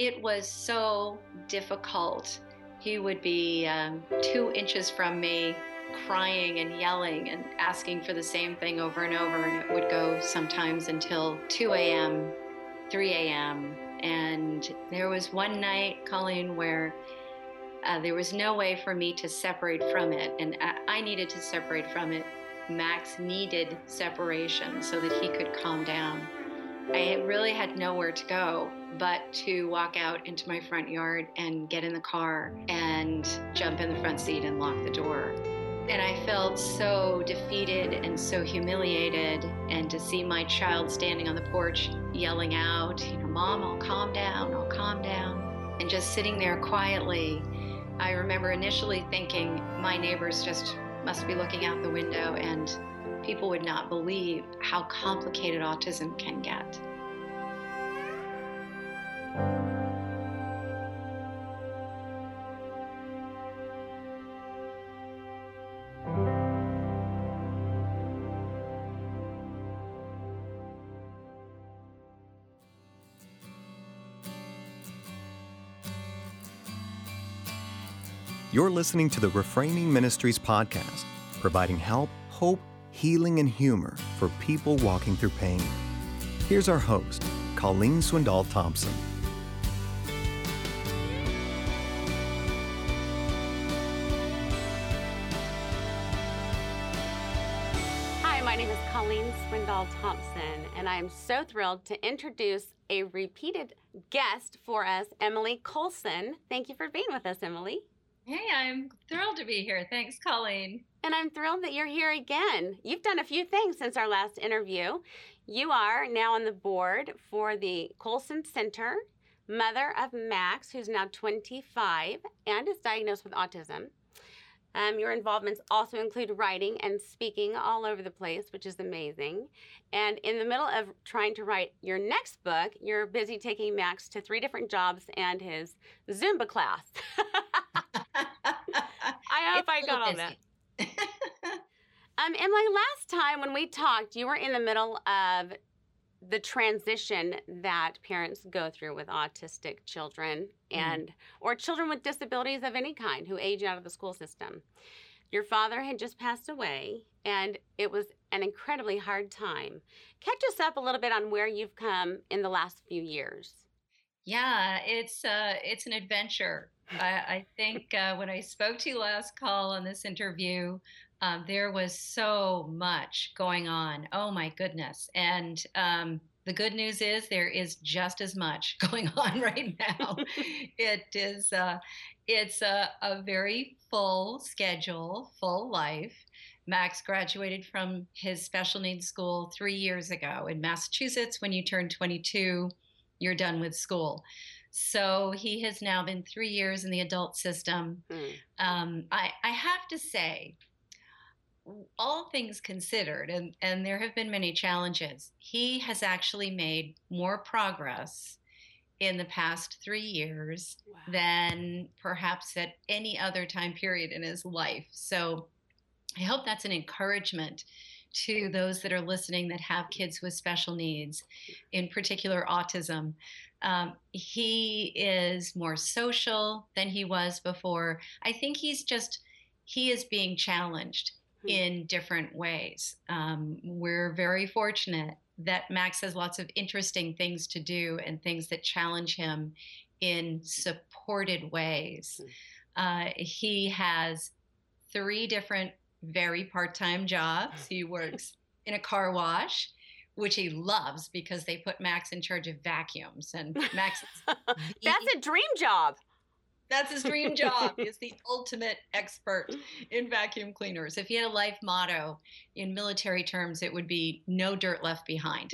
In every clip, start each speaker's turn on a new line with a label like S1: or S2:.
S1: it was so difficult. He would be um, two inches from me, crying and yelling and asking for the same thing over and over, and it would go sometimes until 2 a.m., 3 a.m. And there was one night, Colleen, where uh, there was no way for me to separate from it, and I needed to separate from it. Max needed separation so that he could calm down. I really had nowhere to go but to walk out into my front yard and get in the car and jump in the front seat and lock the door. And I felt so defeated and so humiliated. And to see my child standing on the porch yelling out, you know, Mom, I'll calm down, I'll calm down. And just sitting there quietly, I remember initially thinking my neighbors just must be looking out the window and people would not believe how complicated autism can get.
S2: You're listening to the Reframing Ministries podcast, providing help, hope, healing, and humor for people walking through pain. Here's our host, Colleen Swindoll Thompson.
S3: Hi, my name is Colleen Swindoll Thompson, and I am so thrilled to introduce a repeated guest for us, Emily Colson. Thank you for being with us, Emily.
S1: Hey, I'm thrilled to be here. Thanks, Colleen.
S3: And I'm thrilled that you're here again. You've done a few things since our last interview. You are now on the board for the Colson Center, mother of Max, who's now 25 and is diagnosed with autism. Um, your involvements also include writing and speaking all over the place, which is amazing. And in the middle of trying to write your next book, you're busy taking Max to three different jobs and his Zumba class. I hope I got all that. um, and Emily, last time when we talked, you were in the middle of the transition that parents go through with autistic children and mm. or children with disabilities of any kind who age out of the school system. Your father had just passed away and it was an incredibly hard time. Catch us up a little bit on where you've come in the last few years.
S1: Yeah, it's uh, it's an adventure. I, I think uh, when I spoke to you last Colleen this interview, um, there was so much going on. Oh my goodness! And um, the good news is there is just as much going on right now. it is uh, it's a, a very full schedule, full life. Max graduated from his special needs school three years ago in Massachusetts. When you turn 22, you're done with school. So he has now been three years in the adult system. Mm. Um, I, I have to say, all things considered, and, and there have been many challenges, he has actually made more progress in the past three years wow. than perhaps at any other time period in his life. So I hope that's an encouragement to those that are listening that have kids with special needs, in particular autism. Um, he is more social than he was before. I think he's just, he is being challenged hmm. in different ways. Um, we're very fortunate that Max has lots of interesting things to do and things that challenge him in supported ways. Hmm. Uh, he has three different very part time jobs. He works in a car wash, which he loves because they put Max in charge of vacuums. And Max
S3: That's a dream job.
S1: That's his dream job. He's the ultimate expert in vacuum cleaners. If he had a life motto in military terms, it would be no dirt left behind.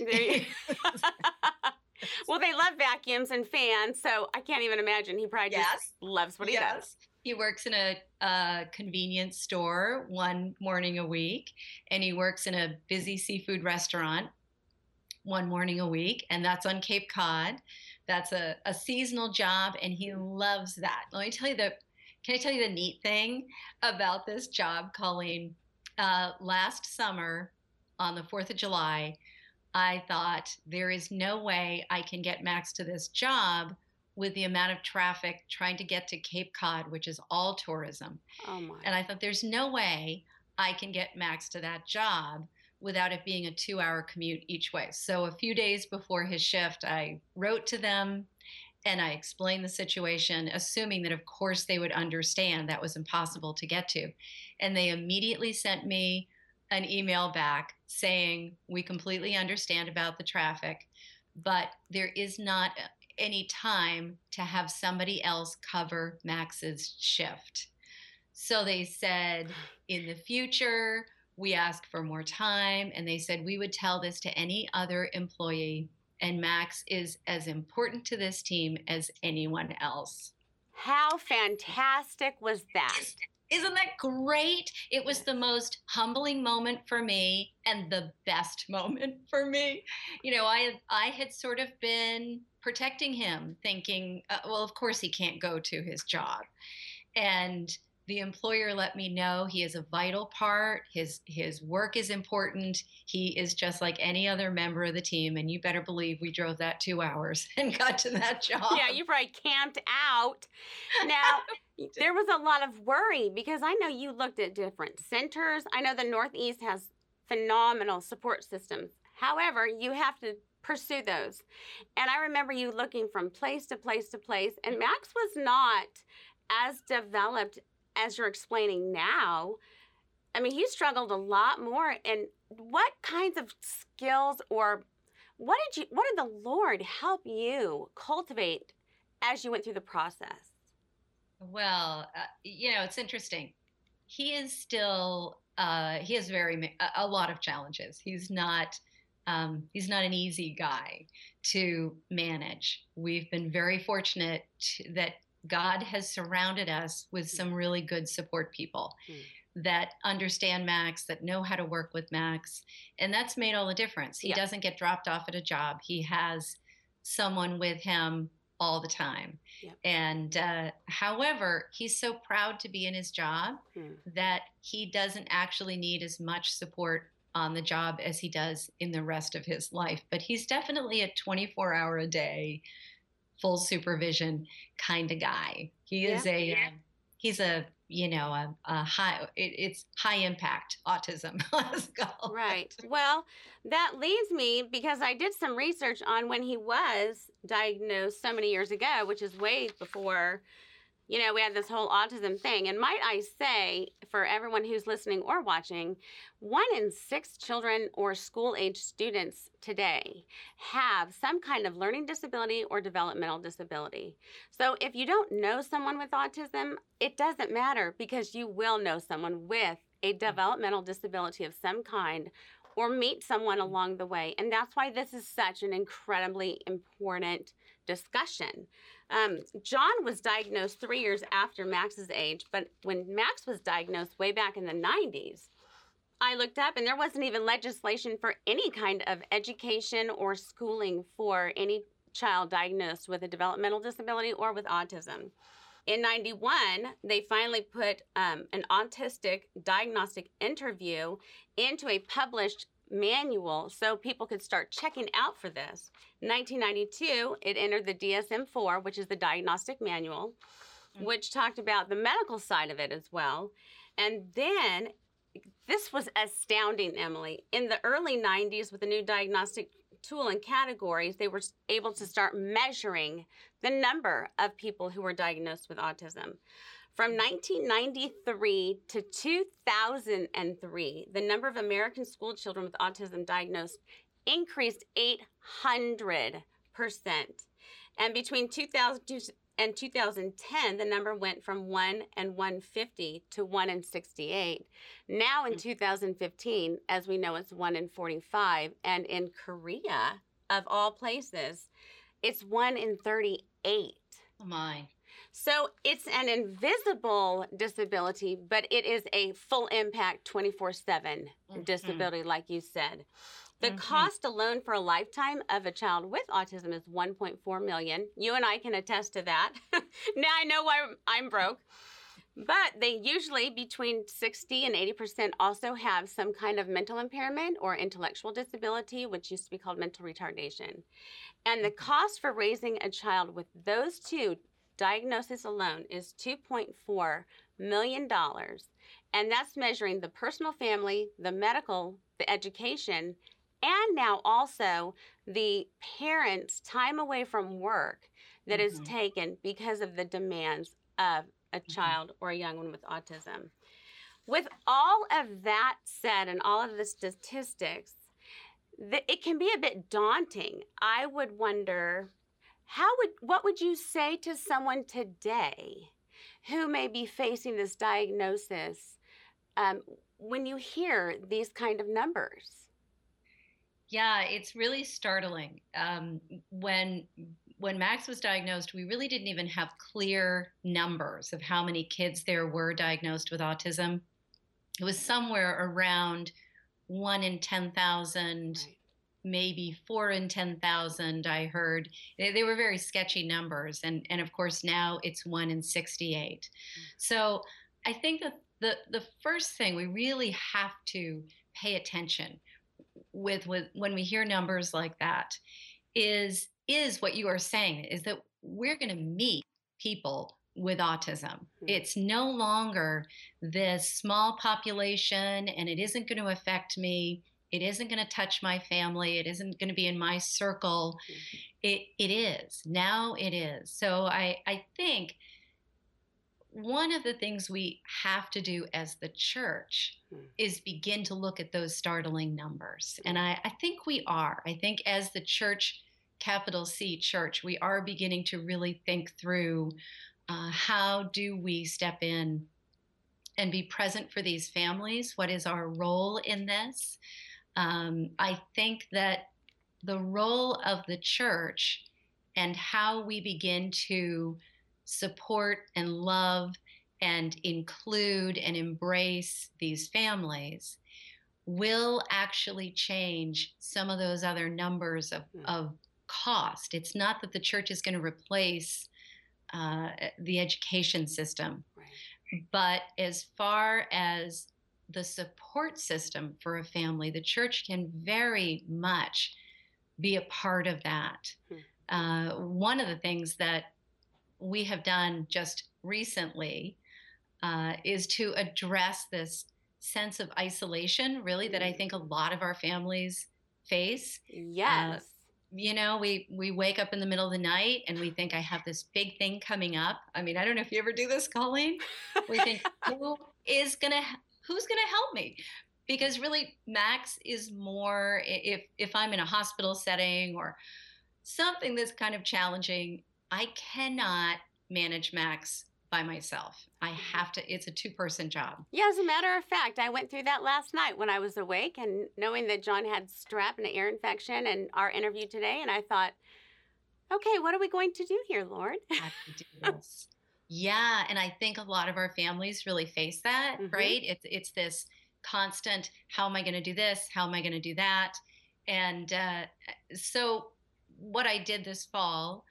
S3: well, they love vacuums and fans, so I can't even imagine. He probably yes. just loves what he yes. does.
S1: He works in a, a, convenience store one morning a week, and he works in a busy seafood restaurant one morning a week, and that's on Cape Cod. That's a, a seasonal job, and he loves that. Let me tell you the can I tell you the neat thing about this job, Colleen? Uh, last summer on the 4th of July, I thought there is no way I can get Max to this job with the amount of traffic trying to get to Cape Cod, which is all tourism.
S3: Oh my.
S1: And I thought, there's no way I can get Max to that job without it being a two hour commute each way. So a few days before his shift, I wrote to them and I explained the situation, assuming that, of course, they would understand that was impossible to get to. And they immediately sent me an email back saying, We completely understand about the traffic, but there is not any time to have somebody else cover Max's shift. So they said, In the future, we asked for more time. And they said we would tell this to any other employee. And Max is as important to this team as anyone else.
S3: How fantastic was that?
S1: Isn't that great? It was the most humbling moment for me and the best moment for me. You know, I I had sort of been protecting him, thinking, uh, well, of course he can't go to his job, and the employer let me know he is a vital part his his work is important he is just like any other member of the team and you better believe we drove that two hours and got to that job.
S3: Yeah you probably camped out. Now there was a lot of worry because i know you looked at different centers. I know the northeast has phenomenal support systems. However you have to pursue those. And i remember you looking from place to place to place and max was not as developed as you're explaining now, I mean, he struggled a lot more. And what kinds of skills or what did you, what did the Lord help you cultivate as you went through the process?
S1: Well, uh, you know, it's interesting. He is still, uh, he has very, a lot of challenges. He's not, um, he's not an easy guy to manage. We've been very fortunate that God has surrounded us with some really good support people mm. that understand Max, that know how to work with Max. And that's made all the difference. He yeah. doesn't get dropped off at a job, he has someone with him all the time. Yeah. And uh, however, he's so proud to be in his job mm. that he doesn't actually need as much support on the job as he does in the rest of his life. But he's definitely a 24 hour a day full supervision kind of guy. He is a yeah. Um, he's a you know a, a high it, it's high impact autism
S3: right well that leads me because i did some research on when he was diagnosed so many years ago which is way before you know, we had this whole autism thing. And might I say, for everyone who's listening or watching, one in six children or school age students today have some kind of learning disability or developmental disability. So if you don't know someone with autism, it doesn't matter because you will know someone with a mm. developmental disability of some kind or meet someone mm. along the way. And that's why this is such an incredibly important discussion. Um, John was diagnosed three years after Max's age, but when Max was diagnosed way back in the 90s, I looked up and there wasn't even legislation for any kind of education or schooling for any child diagnosed with a developmental disability or with autism. In 91, they finally put um, an autistic diagnostic interview into a published manual so people could start checking out for this. 1992, it entered the DSM 4, which is the diagnostic manual, mm. which talked about the medical side of it as well. And then this was astounding, Emily. In the early 90s, with the new diagnostic tool and categories, they were able to start measuring the number of people who were diagnosed with autism. From 1993 to 2003, the number of American school children with autism diagnosed increased 800%. And between 2000 and 2010, the number went from 1 and 150 to 1 and 68. Now in 2015, as we know, it's 1 in 45. And in Korea, of all places, it's 1 in 38.
S1: Oh my.
S3: So it's an invisible disability, but it is a full impact 24 7 mm-hmm. disability, like you said. The mm-hmm. cost alone for a lifetime of a child with autism is 1.4 million. You and I can attest to that. now I know why I'm broke. But they usually, between 60 and 80%, also have some kind of mental impairment or intellectual disability, which used to be called mental retardation. And the cost for raising a child with those two diagnoses alone is $2.4 million. And that's measuring the personal family, the medical, the education, and now also the parents' time away from work that mm-hmm. is taken because of the demands of a mm-hmm. child or a young one with autism. With all of that said and all of the statistics, it can be a bit daunting. I would wonder how would what would you say to someone today who may be facing this diagnosis um, when you hear these kind of numbers?
S1: Yeah, it's really startling. Um, when when Max was diagnosed, we really didn't even have clear numbers of how many kids there were diagnosed with autism. It was somewhere around one in 10,000, right. maybe four in 10,000, I heard. They, they, were very sketchy numbers. And, and of course, now it's one in 68. Mm. So I think that the, the first thing we really have to pay attention with, with when we hear numbers like that is is what you are saying is that we're going to meet people with autism. Mm-hmm. It's no longer this small population and it isn't going to affect me. It isn't going to touch my family. It isn't going to be in my circle. Mm-hmm. It it is. Now it is. So I I think one of the things we have to do as the church mm-hmm. is begin to look at those startling numbers. And I, I think we are. I think as the church capital C church, we are beginning to really think through uh, how do we step in and be present for these families? What is our role in this? Um, I think that the role of the church and how we begin to support and love and include and embrace these families will actually change some of those other numbers of, mm. of cost. It's not that the church is going to replace uh, the education system, right. but as far as the support system for a family, the church can very much be a part of that. Hmm. Uh, one of the things that we have done just recently uh, is to address this sense of isolation, really, that I hmm. think a lot of our families face.
S3: Uh, yes. Uh,
S1: you know we we wake up in the middle of the night and we think i have this big thing coming up i mean i don't know if you ever do this colleen we think who is gonna who's gonna help me because really max is more if if i'm in a hospital setting or something that's kind of challenging i cannot manage max by myself. I mm-hmm. have to, it's a two person job.
S3: Yeah, as a matter of fact, I went through that last night when I was awake and knowing that John had strep and an ear infection and our interview today. And I thought, okay, what are we going to do here, Lord?
S1: yeah. And I think a lot of our families really face that, mm-hmm. right? It's, it's this constant, how am I going to do this? How am I going to do that? And uh, so, what I did this fall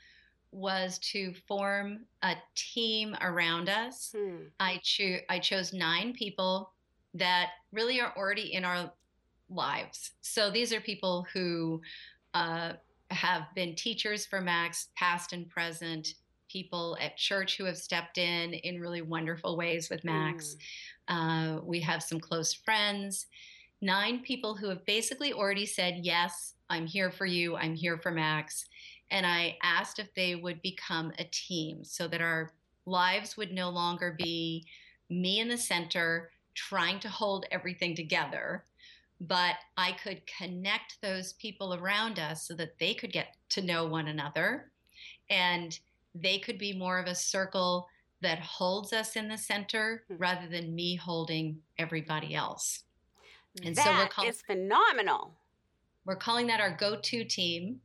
S1: was to form a team around us. Hmm. I cho- I chose nine people that really are already in our lives. So these are people who uh, have been teachers for Max, past and present, people at church who have stepped in in really wonderful ways with Max. Hmm. Uh, we have some close friends. Nine people who have basically already said, Yes, I'm here for you. I'm here for Max and I asked if they would become a team so that our lives would no longer be me in the center trying to hold everything together, but I could connect those people around us so that they could get to know one another and they could be more of a circle that holds us in the center hmm. rather than me holding everybody else.
S3: And that so we're phenomenal.
S1: We're calling that our go-to team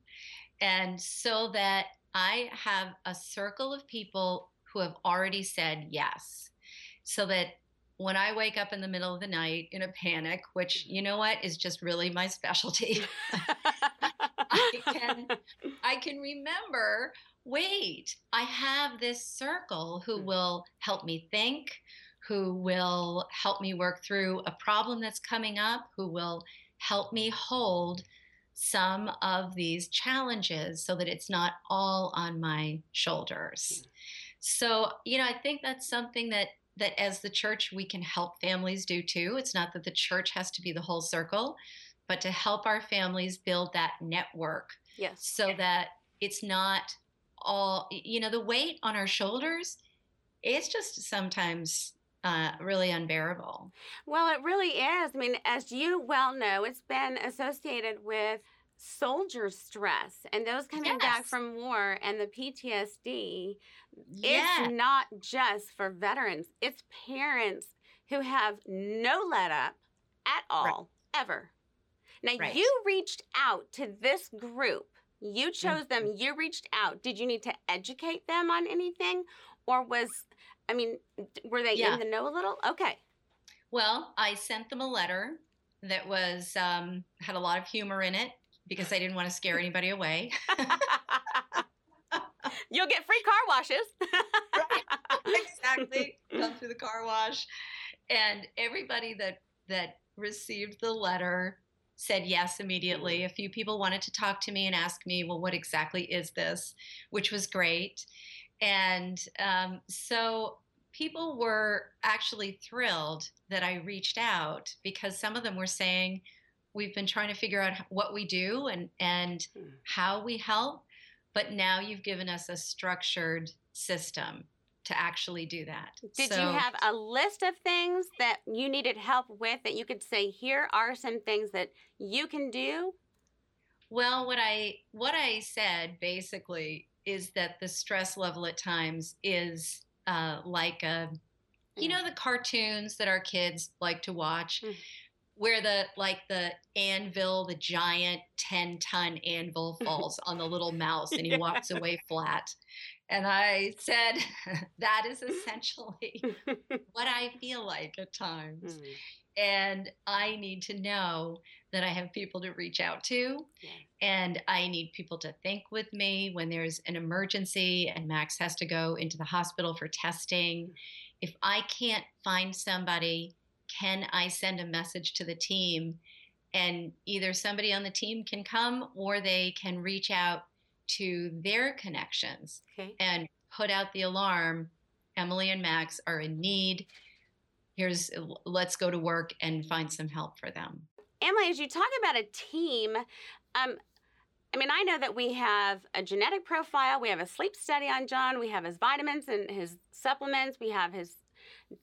S1: and so that I have a circle of people who have already said yes. So that when I wake up in the middle of the night in a panic, which you know what is just really my specialty, I can I can remember wait, I have this circle who
S3: Mm.
S1: will help me think, who will help me work through a problem that's coming up, who will help me hold some of these challenges so that it's not all on my shoulders. Hmm. So, you know, I think that's something that that as the church we can help families do too. It's not that the church has to be the whole circle, but to help our families build that network
S3: Yes.
S1: so that it's not all you know the weight on our shoulders it's just sometimes uh, really unbearable
S3: Well, it really is. I mean, as you well know, it's been associated with soldier stress and those coming back from war and the PTSD.
S1: yeah
S3: It's not just for veterans, it's parents who have no let up at all, ever. Now,
S1: Right.
S3: you reached out to this group. You chose them,
S1: Mm-hmm.
S3: you reached out. Did you need to educate them on anything? Or was, I mean, were they
S1: Yeah.
S3: in the know a little? Okay.
S1: well i sent them a letter that was um, had a lot of humor in it because i didn't want to scare anybody away
S3: You'll get free car washes.
S1: exactly come through the car wash and everybody that that received the letter said yes immediately a few people wanted to talk to me and ask me well what exactly is this which was great and um, so people were actually thrilled that i reached out because some of them were saying we've been trying to figure out what we do and and
S3: Hmm.
S1: how we help but now you've given us a structured system to actually do that.
S3: Did you have a list of things that you needed help with that you could say, here are some things that you can do?
S1: Well, what I what I said basically is that the stress level at times is uh, like a, you know, the cartoons that our kids like to watch,
S3: Mm.
S1: where the like the anvil, the giant ten ton anvil falls on the little mouse and he walks away flat. And I said that is essentially what I feel like at times.
S3: Mm,
S1: And I need to know that I have people to reach out to.
S3: yes.
S1: And I need people to think with me when there's an emergency and Max has to go into the hospital for testing. Mm-hmm. If I can't find somebody, can I send a message to the team? And either somebody on the team can come or they can reach out to their connections
S3: Okay.
S1: and put out the alarm. Emily and Max are in need. Here's let's go to work and find some help for them.
S3: Emily, as you talk about a team, um, I mean, I know that we have a genetic profile, we have a sleep study on John, we have his vitamins and his supplements, we have his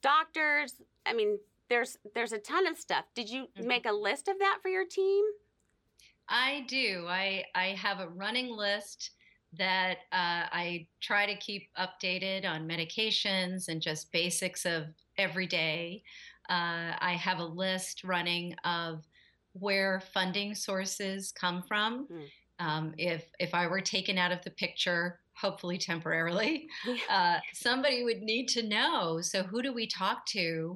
S3: doctors. I mean, there's there's a ton of stuff. Did you
S1: Mhm.
S3: make a list of that for your team?
S1: I do. I I have a running list that uh, I try to keep updated on medications and just basics of every day. Uh, I have a list running of where funding sources come from.
S3: Mm.
S1: Um, if if I were taken out of the picture, hopefully temporarily, uh, somebody would need to know. So, who do we talk to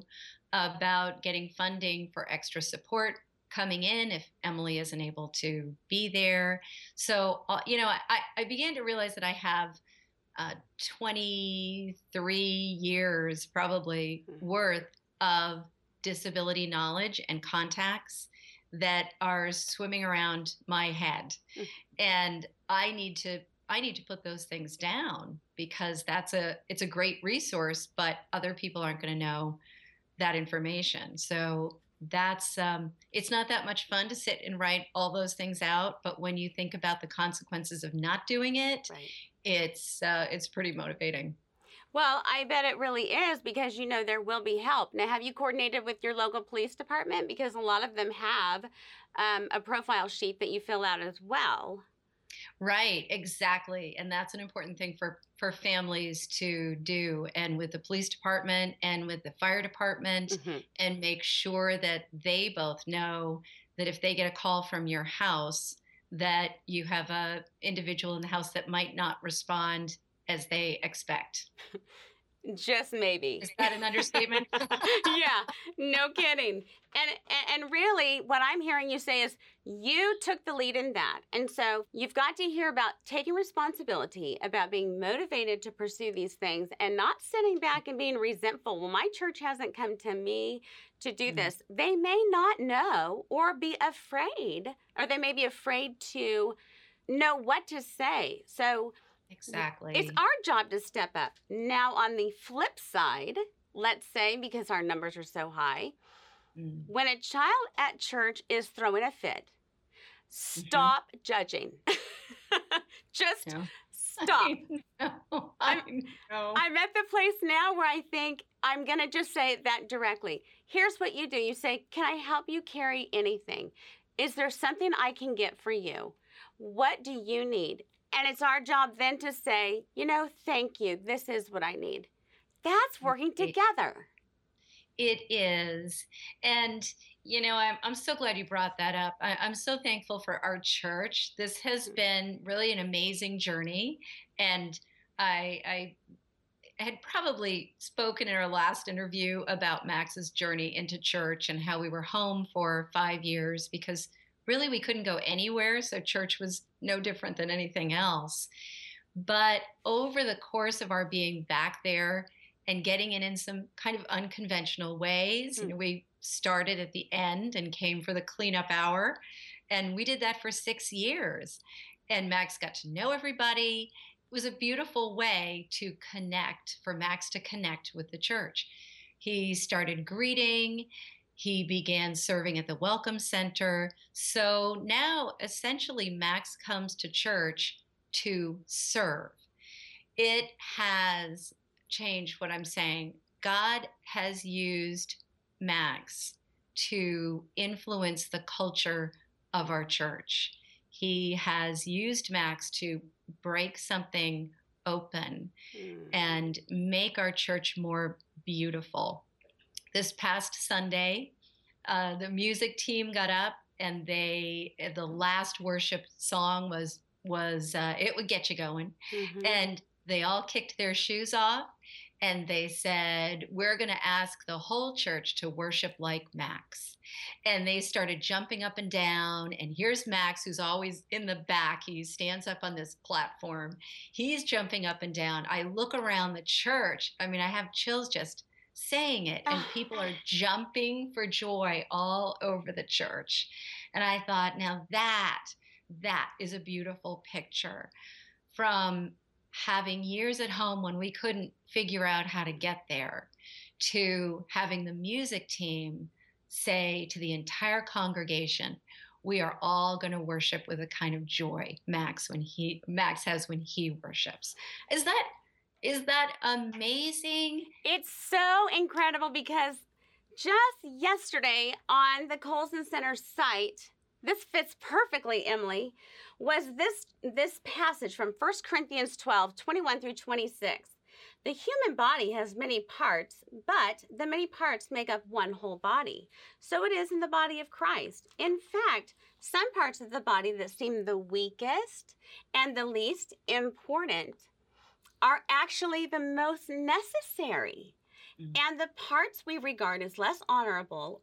S1: about getting funding for extra support coming in if Emily isn't able to be there? So, uh, you know, I, I began to realize that I have uh, 23 years probably
S3: Mhm.
S1: worth of disability knowledge and contacts that are swimming around my head
S3: Mhm.
S1: and i need to i need to put those things down because that's a it's a great resource but other people aren't going to know that information so that's um, it's not that much fun to sit and write all those things out but when you think about the consequences of not doing it
S3: Right.
S1: it's uh, it's pretty motivating
S3: Well, I bet it really is because you know there will be help. Now, have you coordinated with your local police department? Because a lot of them have um, a profile sheet that you fill out as well.
S1: Right, exactly. And that's an important thing for for families to do and with the police department and with the fire department
S3: Mhm.
S1: and make sure that they both know that if they get a call from your house that you have a individual in the house that might not respond as they expect.
S3: Just maybe.
S1: Is that an understatement?
S3: yeah, no kidding. And, and really, what I'm hearing you say is you took the lead in that, and so you've got to hear about taking responsibility, about being motivated to pursue these things, and not sitting back and being resentful. Well, my church hasn't come to me to do mm-hmm. this. They may not know or be afraid, or they may be afraid to know what to say. So
S1: Exactly.
S3: It's our job to step up. Now, on the flip side, let's say because our numbers are so high, mm. when a child at church is throwing a fit, mm-hmm. stop mm-hmm. judging. Just yeah. stop. I am I'm at the place now where I think I'm going to just say that directly. Here's what you do you say, Can I help you carry anything? Is there something I can get for you? What do you need? And it's our job then to say, you know, thank you. This is what I need. That's working together.
S1: It is. And, you know, I'm, I'm so glad you brought that up. I, am so thankful for our church. This has mm. been really an amazing journey. And I, I had probably spoken in our last interview about Max's journey into church and how we were home for five years because really we couldn't go anywhere. So church was no different than anything else. But over the course of our being back there and getting in in some kind of unconventional ways, mm. you know, we started at the end and came for the cleanup hour. And we did that for six years. And Max got to know everybody. It was a beautiful way to connect, for Max to connect with the church. He started greeting he began serving at the Welcome Center. So now essentially Max comes to church to serve. It has changed what I'm saying. God has used Max to influence the culture of our church. He has used Max to break something open mm. and make our church more beautiful this past Sunday, uh, the music team got up and they the last worship song was was uh, it would get you going, mm-hmm. and they all kicked their shoes off and they said we're going to ask the whole church to worship like Max. And they started jumping up and down. And here's Max, who's always in the back. He stands up on this platform. He's jumping up and down. I look around the church. I mean, I have chills just saying it, and ah. people are jumping for joy all over the church. And I thought, now that, that is a beautiful picture from having years at home when we couldn't figure out how to get there to having the music team say to the entire congregation, we are all going to worship with a kind of joy Max when he Max has when he worships. Is that is that amazing?
S3: It's so incredible because just yesterday on the Colson Center site, this fits perfectly, Emily, was this this passage from 1 Corinthians 12, 21 through 26. The human body has many parts, but the many parts make up one whole body. So it is in the body of Christ. In fact, some parts of the body that seem the weakest and the least important are actually the most necessary. Mm-hmm. And the parts we regard as less honorable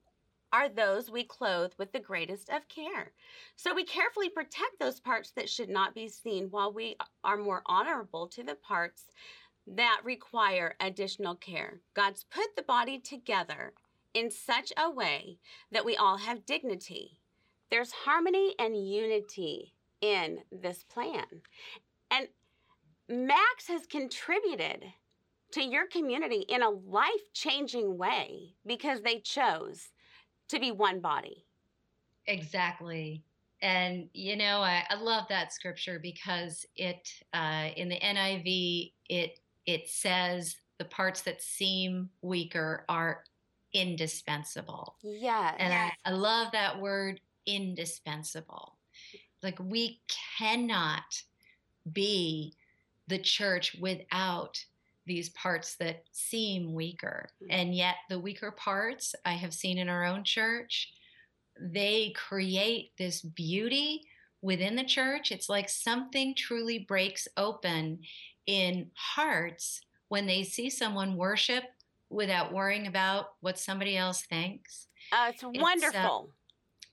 S3: are those we clothe with the greatest of care. So we carefully protect those parts that should not be seen while we are more honorable to the parts that require additional care. God's put the body together in such a way that we all have dignity. There's harmony and unity in this plan. Max has contributed to your community in a life changing way because they chose to be one body.
S1: Exactly. And, you know, I, I love that scripture because it, uh, in the NIV, it, it says the parts that seem weaker are indispensable.
S3: Yeah.
S1: And yes. I, I love that word indispensable. Like we cannot be the church without these parts that seem weaker. Mm-hmm. And yet, the weaker parts I have seen in our own church, they create this beauty within the church. It's like something truly breaks open in hearts when they see someone worship without worrying about what somebody else thinks.
S3: Uh, it's wonderful.
S1: Uh,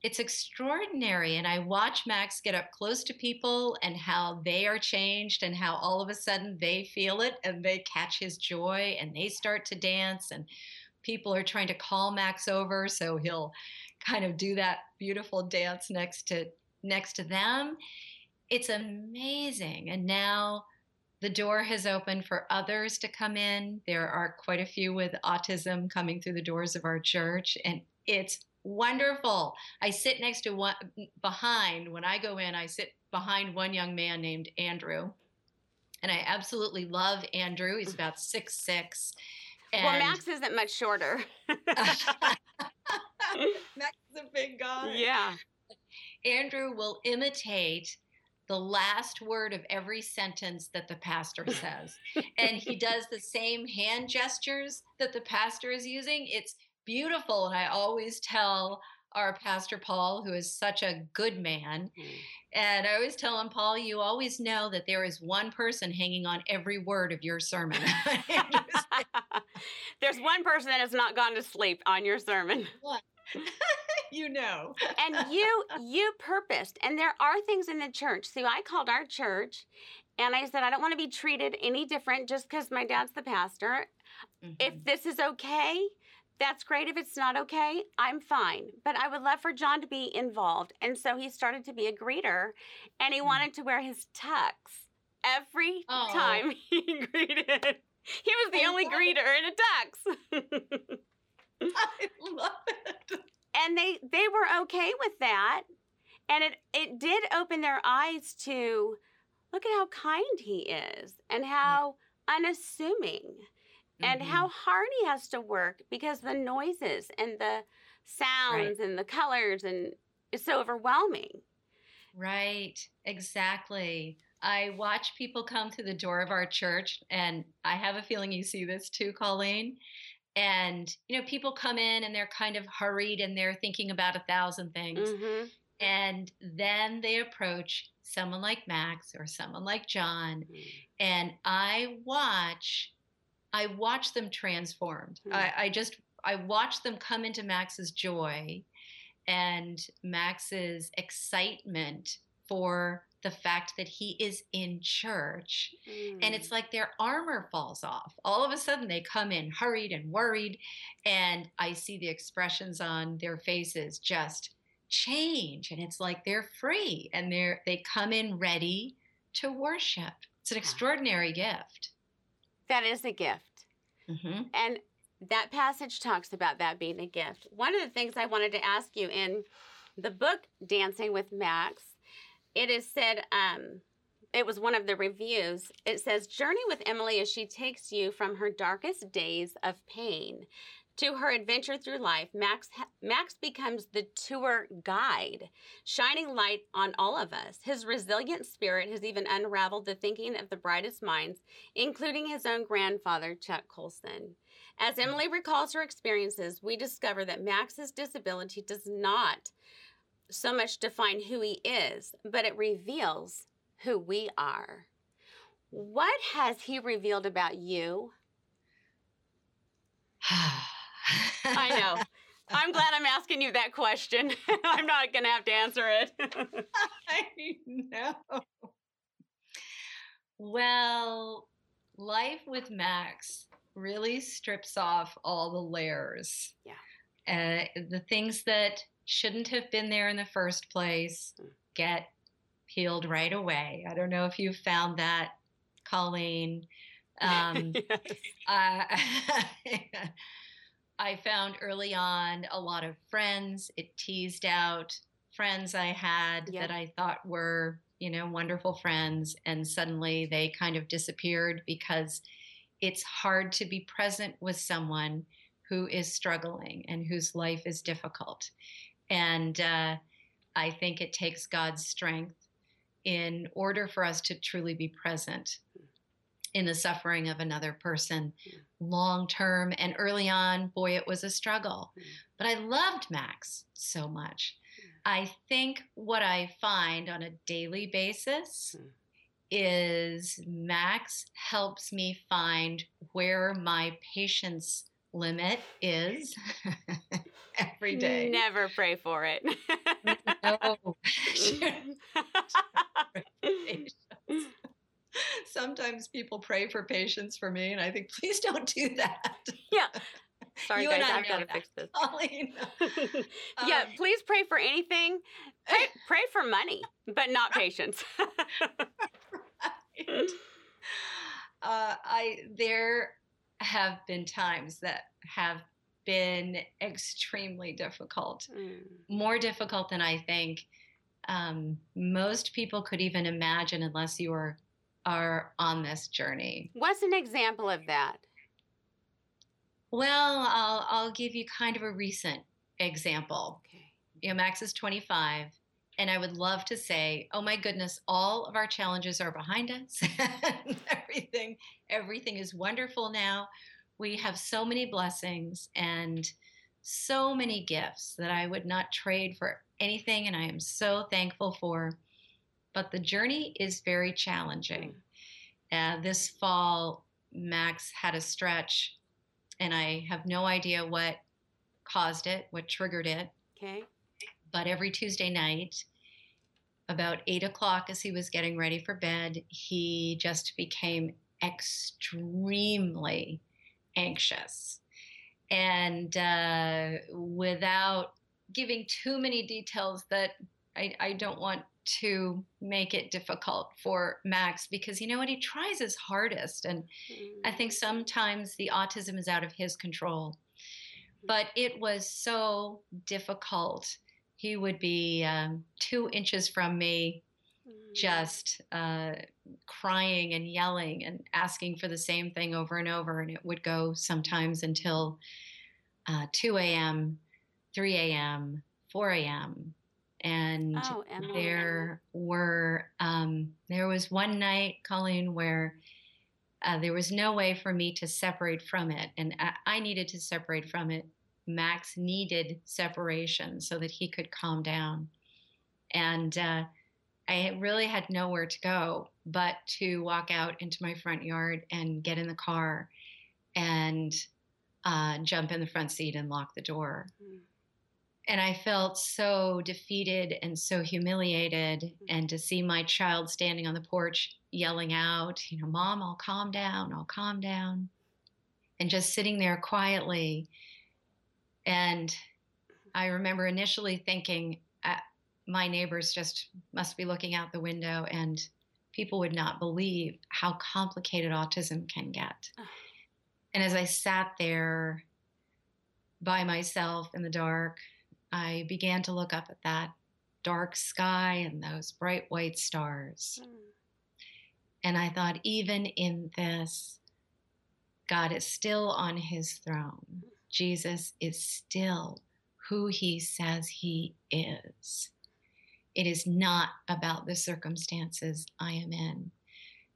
S1: it's extraordinary. And I watch Max get up close to people and how they are changed and how all of a sudden they feel it and they catch his joy and they start to dance. And people are trying to call Max over. So he'll kind of do that beautiful dance next to next to them. It's amazing. And now the door has opened for others to come in. There are quite a few with autism coming through the doors of our church, and it's wonderful. I sit next to one behind when I go in, I sit behind one young man named Andrew. And I absolutely love Andrew. He's mm. about six six.
S3: well, Max isn't much shorter.
S1: Max is a big guy.
S3: Yeah.
S1: Andrew will imitate the last word of every sentence that the pastor says. and he does the same hand gestures that the pastor is using. It's beautiful. And I always tell our pastor Paul, who is such a good man, mm. and I always tell him, Paul, you always know that there is one person hanging on every word of your sermon.
S3: There's one person that has not gone to sleep on your sermon.
S1: You know.
S3: and you you purposed. And there are things in the church. So I called our church and I said, I don't want to be treated any different just because my dad's the pastor. Mm-hmm. If this is okay, that's great. If it's not okay, I'm fine. But I would love for John to be involved. And so he started to be a greeter and he mm-hmm. wanted to wear his tux every oh. time he greeted. He was the I only greeter it. in a
S1: tux. I love it
S3: and they they were okay with that and it it did open their eyes to look at how kind he is and how unassuming mm-hmm. and how hard he has to work because the noises and the sounds right. and the colors and it's so overwhelming
S1: right exactly I watch people come to the door of our church, and I have a feeling you see this too, Colleen and you know people come in and they're kind of hurried and they're thinking about a thousand things mm-hmm. and then they approach someone like max or someone like john mm-hmm. and i watch i watch them transformed mm-hmm. I, I just i watch them come into max's joy and max's excitement for the fact that he is in church mm. and it's mm. like their armor falls off all of a sudden they come in hurried and worried and i see the expressions on their faces just change and it's like they're free and they're they come in ready to worship it's an extraordinary gift
S3: that is a gift mm-hmm. and that passage talks about that being a gift one of the things i wanted to ask you in the book dancing with max it is said, um, it was one of the reviews. It says, Journey with Emily as she takes you from her darkest days of pain to her adventure through life. Max, Max becomes the tour guide, shining light on all of us. His resilient spirit has even unraveled the thinking of the brightest minds, including his own grandfather, Chuck Colson. As hmm. Emily recalls her experiences, we discover that Max's disability does not so much define who he is, but it reveals who we are. What has he revealed about you? I know. I'm glad I'm asking you that question. I'm not going to have to answer it.
S1: I know. Well, life with Max really strips off all the layers.
S3: Yeah.
S1: Uh, the things that shouldn't have been there in the first place hmm. get peeled right away. I don't know if you found that, Colleen. Um, yes. I found early on a lot of friends. It teased out friends I had yep. that I thought were, you know, wonderful friends. And suddenly they kind of disappeared because it's hard to be present with someone who is struggling and whose life is difficult. And uh, I think it takes God's strength in order for us to truly be present in the suffering of another person long term. And early on, boy, it was a struggle. Hmm. But I loved Max so much. Hmm. I think what I find on a daily basis hmm. is Max helps me find where my patience limit is every day.
S3: Never pray for it. no.
S1: Sometimes people pray for patience for me, and I think, please don't do that.
S3: Yeah. Sorry, you guys, I've got to fix this. yeah, um, please pray for anything. Pray, pray for money, but not patience.
S1: right. Uh, I there have been times that have been extremely difficult, mm. more difficult than I think um, most people could even imagine unless you are are on this journey.
S3: What's an example of that?
S1: Well, I'll I'll give you kind of a recent example. Okay. You know, Max is 25, and I would love to say, "Oh my goodness, all of our challenges are behind us. everything everything is wonderful now. We have so many blessings and so many gifts that I would not trade for anything and I am so thankful for. But the journey is very challenging. Uh, this fall, Max had a stretch and I have no idea what caused it, what triggered it.
S3: Okay.
S1: But every Tuesday night, about eight o'clock, as he was getting ready for bed, he just became extremely anxious. And uh, without giving too many details that I, I don't want to make it difficult for Max because you know what? He tries his hardest. And I think mm. sometimes the autism is out of his control. But it was so difficult. He would be um, two inches from me, mm. just uh, crying and yelling and asking for the same thing over and over. And it would go sometimes until uh, 2 a.m., 3 a.m., 4 a.m and oh, there were um, there was one night colleen where uh, there was no way for me to separate from it and I, I, needed to separate from it. Max needed separation so that he could calm down. And uh, i really had nowhere to go but to walk out into my front yard and get in the car and uh, jump in the front seat and lock the door. Mm and I felt so defeated and so humiliated. Mm-hmm. And to see my child standing on the porch yelling out, you know, Mom, I'll calm down, I'll calm down. And just sitting there quietly. And I remember initially thinking, uh, my neighbors just must be looking out the window and people would not believe how complicated autism can get. And as I sat there by myself in the dark, I began to look up at that dark sky and those bright white stars. Mm. And I thought, even in this, God is still on his throne. Jesus is still who he says he is. It is not about the circumstances I am in.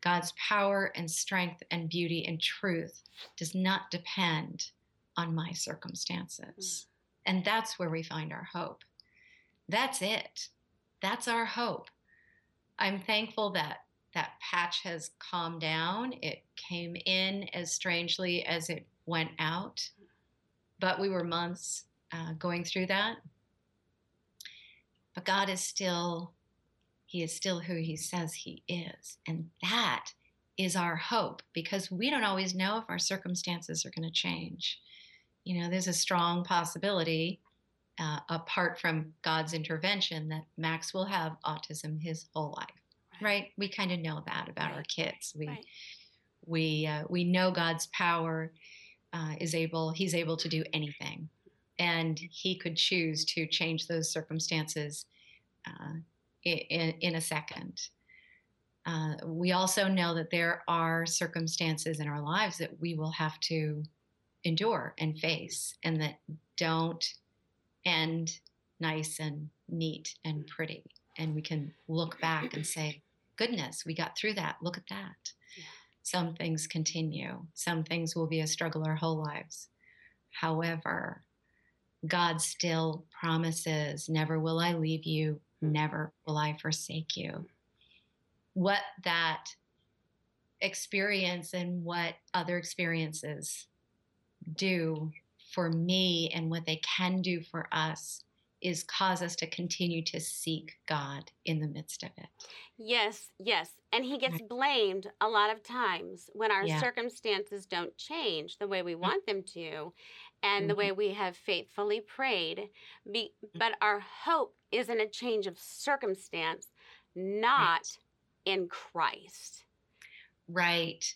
S1: God's power and strength and beauty and truth does not depend on my circumstances. Mm. And that's where we find our hope. That's it. That's our hope. I'm thankful that that patch has calmed down. It came in as strangely as it went out, but we were months uh, going through that. But God is still, He is still who He says He is. And that is our hope because we don't always know if our circumstances are going to change you know, there's a strong possibility, uh, apart from God's intervention, that Max will have autism his whole life. Right? right? We kind of know that about right. our kids. We right. we uh, we know God's power uh, is able. He's able to do anything, and He could choose to change those circumstances uh, in, in a second. Uh, we also know that there are circumstances in our lives that we will have to endure and face and that don't end nice and neat and pretty. And we can look back and say, goodness, we got through that. Look at that. Yeah. Some things continue, some things will be a struggle our whole lives. However, God still promises, never will I leave you, hmm. never will I forsake you. what that experience and what other experiences do for me and what they can do for us is cause us to continue to seek God in the midst of it.
S3: Yes, yes. And he gets blamed a lot of times when our
S1: Yeah.
S3: circumstances don't change the way we
S1: Mm.
S3: want them to and the
S1: Mhm.
S3: way we have faithfully prayed. Be, but our hope is in a change of circumstance, not in Christ.
S1: Right.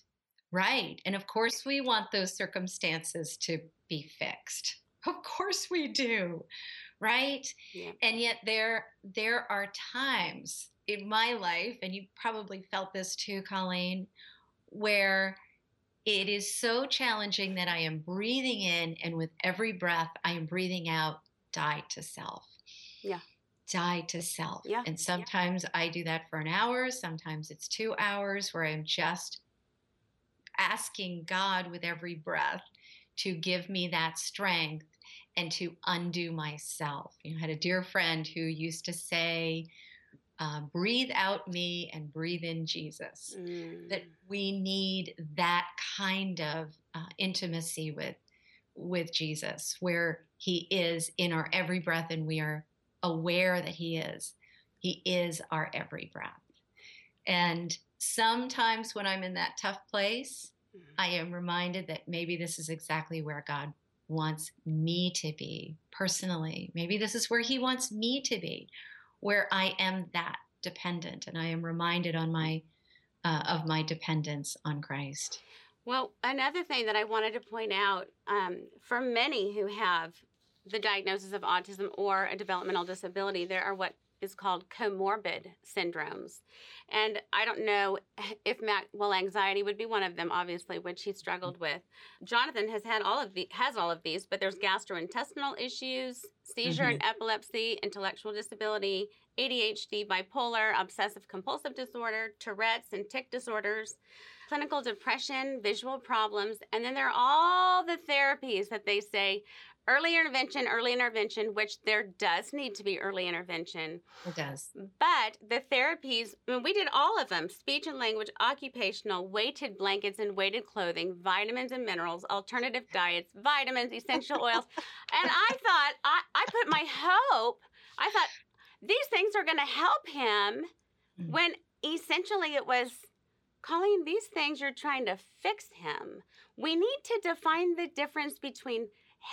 S1: Right. And of course, we want those circumstances to be fixed. Of course, we do. Right.
S3: Yeah.
S1: And yet, there, there are times in my life, and you probably felt this too, Colleen, where it is so challenging that I am breathing in, and with every breath, I am breathing out, die to self.
S3: Yeah.
S1: Die to self.
S3: Yeah.
S1: And sometimes I do that for an hour, sometimes it's two hours where I'm just asking God with every breath to give me that strength and to undo myself. You know, I had a dear friend who used to say, uh, breathe out me and breathe in Jesus. That
S3: Mm.
S1: we need that kind of uh, intimacy with with Jesus, where He is in our every breath, and we are aware that He is. He is our every breath. And sometimes when I'm in that tough place,
S3: Mhm.
S1: I am reminded that maybe this is exactly where God wants me to be personally. Maybe this is where He wants me to be, where I am that dependent, and I am reminded on my uh, of my dependence on Christ.
S3: Well, another thing that I wanted to point out um, for many who have the diagnosis of autism or a developmental disability, there are what is called comorbid syndromes. And I don't know if Mac, well, anxiety would be one of them, obviously, which he struggled with. Jonathan has had all of the has all of these, but there's gastrointestinal issues, seizure and mm-hmm. epilepsy, intellectual disability, ADHD, bipolar, obsessive compulsive disorder, Tourette's and tic disorders, clinical depression, visual problems, and then there are all the therapies that they say early intervention, early intervention, which there does need to be early intervention.
S1: It does.
S3: But the therapies, I mean, we did all of them speech and language, occupational, weighted blankets and weighted clothing, vitamins and minerals, alternative diets, vitamins, essential oils. And I thought, I, I put my hope, I thought these things are going to help him
S1: Mhm.
S3: when essentially it was. Colleen, these things you're trying to fix him. We need to define the difference between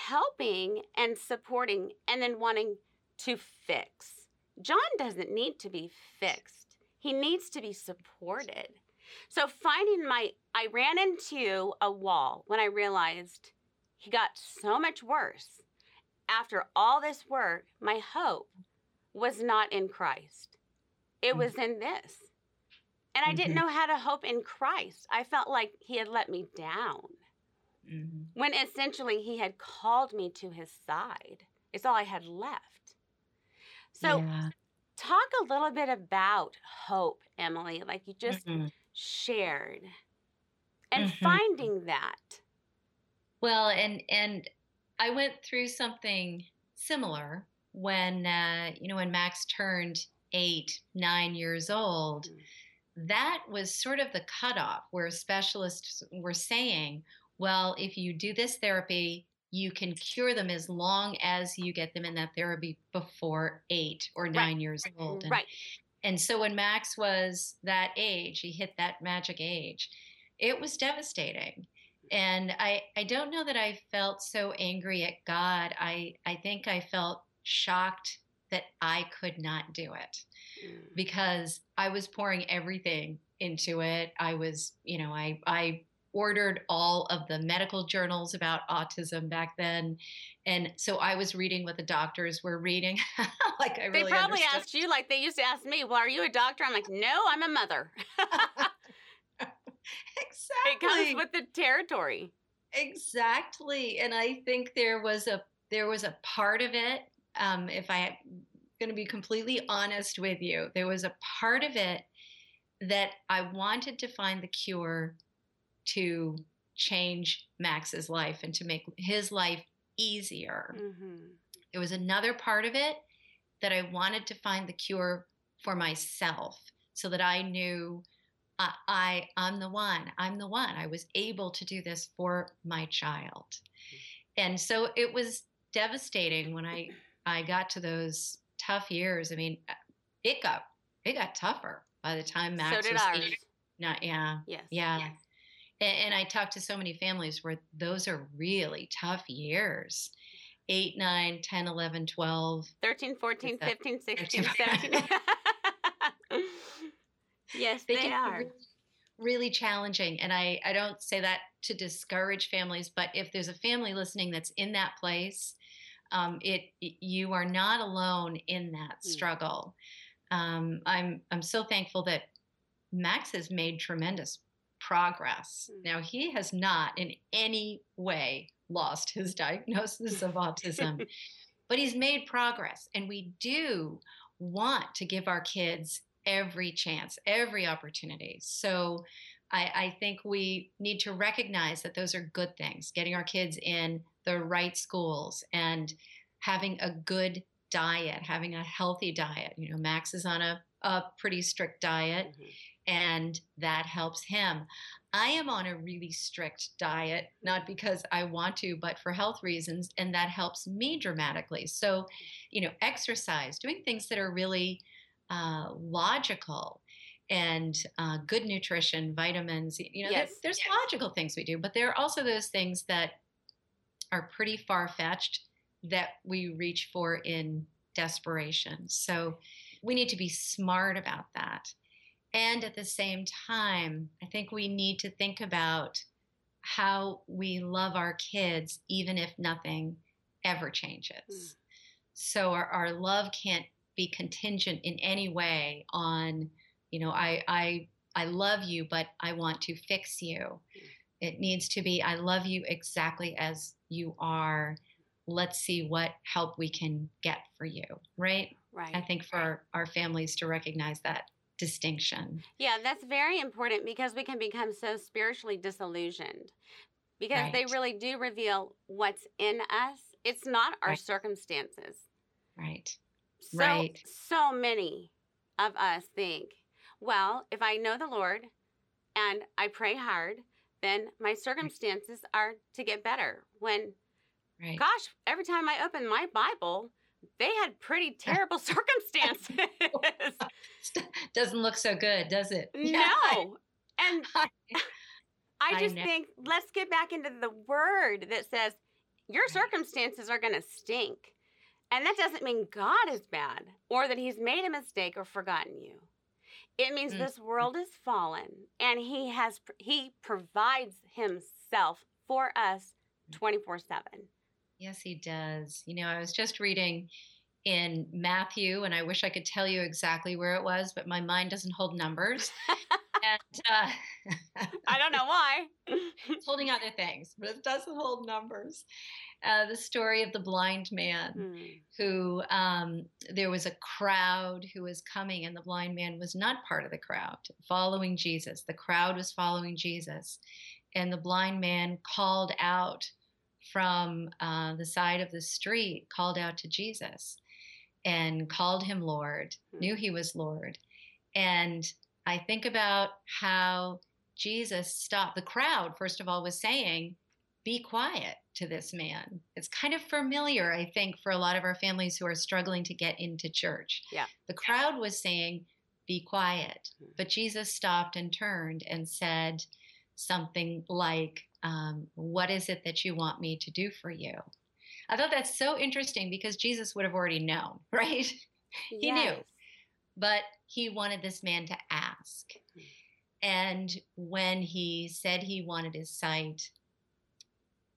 S3: helping and supporting and then wanting to fix. John doesn't need to be fixed. He needs to be supported. So finding my I ran into a wall when I realized he got so much worse. After all this work, my hope was not in Christ. It was in this. And I didn't
S1: Mhm.
S3: know how to hope in Christ. I felt like he had let me down
S1: Mhm.
S3: when essentially he had called me to his side. It's all I had left. So,
S1: Yeah.
S3: talk a little bit about hope, Emily, like you just
S1: Mhm.
S3: shared, and
S1: Mhm.
S3: finding that.
S1: Well, and and I went through something similar when uh, you know when Max turned eight, nine years old.
S3: Mm.
S1: That was sort of the cutoff where specialists were saying, well, if you do this therapy, you can cure them as long as you get them in that therapy before eight or
S3: Right.
S1: nine years old. And
S3: Right.
S1: and so when Max was that age, he hit that magic age, it was devastating. And I, I don't know that I felt so angry at God. I, I think I felt shocked that I could not do it
S3: Mm.
S1: because I was pouring everything into it. I was, you know, I, I ordered all of the medical journals about autism back then. And so I was reading what the doctors were reading. like I really They
S3: probably
S1: understood.
S3: asked you like they used to ask me, "Well, are you a doctor?" I'm like, "No, I'm a mother."
S1: exactly.
S3: it comes with the territory.
S1: exactly. And I think there was a there was a part of it. Um, if I going to be completely honest with you, there was a part of it that I wanted to find the cure to change Max's life and to make his life easier.
S3: hmm
S1: There was another part of it that I wanted to find the cure for myself so that I knew I, I I'm the one. I'm the one. I was able to do this for my child. And so it was devastating when I I got to those tough years. I mean, uh, it got it got tougher by the time Max
S3: so did
S1: was
S3: ours.
S1: eight. Not yeah.
S3: Yes.
S1: Yeah.
S3: Yes.
S1: And, and I talked to so many families where those are really tough years. 8, 9, 10, 11, 12.
S3: 13, 14, 15, 16,
S1: 13?
S3: 17. yes, they,
S1: be
S3: are.
S1: really, really challenging. And I, I don't say that to discourage families, but if there's a family listening that's in that place, um, it you are not alone in that
S3: Mm.
S1: struggle. Um, I'm I'm so thankful that Max has made tremendous progress.
S3: Mm.
S1: Now he has not in any way lost his diagnosis of autism, but he's made progress, and we do want to give our kids every chance, every opportunity. So I, I think we need to recognize that those are good things, getting our kids in the right schools and having a good diet, having a healthy diet. You know, Max is on a, a pretty strict diet
S3: Mhm.
S1: and that helps him. I am on a really strict diet, not because I want to, but for health reasons, and that helps me dramatically. So, you know, exercise, doing things that are really uh, logical and uh, good nutrition, vitamins, you know, there-
S3: Yes,
S1: there's
S3: yes.
S1: logical things we do, but there are also those things that are pretty far fetched that we reach for in desperation. So we need to be smart about that. And at the same time, I think we need to think about how we love our kids, even if nothing ever changes. Hmm. So our, our love can't be contingent in any way on, you know, I, I, I love you, but I want to fix you. Hmm. It needs to be, I love you exactly as you are. Let's see what help we can get for you, right?
S3: Right.
S1: I think for our, families to recognize that distinction.
S3: Yeah, that's very important because we can become so spiritually disillusioned because they really do reveal what's in us. It's not our
S1: Right.
S3: circumstances.
S1: Right.
S3: So,
S1: Right.
S3: so many of us think, well, if I know the Lord and I pray hard, then my mm. circumstances are to get better. When,
S1: Right.
S3: gosh, every time I open my Bible, they had pretty terrible circumstances.
S1: Doesn't look so good, does it?
S3: no. And
S1: I-
S3: I
S1: I
S3: just think let's get back into the word that says your circumstances are going to stink. And that doesn't mean God is bad or that he's made a mistake or forgotten you. It means
S1: Mm.
S3: this world is fallen and he has he provides himself for us 24/7.
S1: Yes, he does. You know, I was just reading in Matthew, and I wish I could tell you exactly where it was, but my mind doesn't hold numbers. and uh,
S3: I don't know why.
S1: it's holding other things, but it doesn't hold numbers. Uh, the story of the blind man
S3: Hmm.
S1: who um, there was a crowd who was coming, and the blind man was not part of the crowd following Jesus. The crowd was following Jesus, and the blind man called out from uh, the side of the street, called out to Jesus and called him Lord, knew he was Lord. And I think about how Jesus stopped. The crowd, first of all, was saying, Be quiet to this man. It's kind of familiar, I think, for a lot of our families who are struggling to get into church.
S3: Yeah.
S1: The crowd was saying, Be quiet. But Jesus stopped and turned and said something like, um, What is it that you want me to do for you? I thought that's so interesting because Jesus would have already known, right? He knew.
S3: Yes.
S1: but he wanted this man to ask. And when he said he wanted his sight,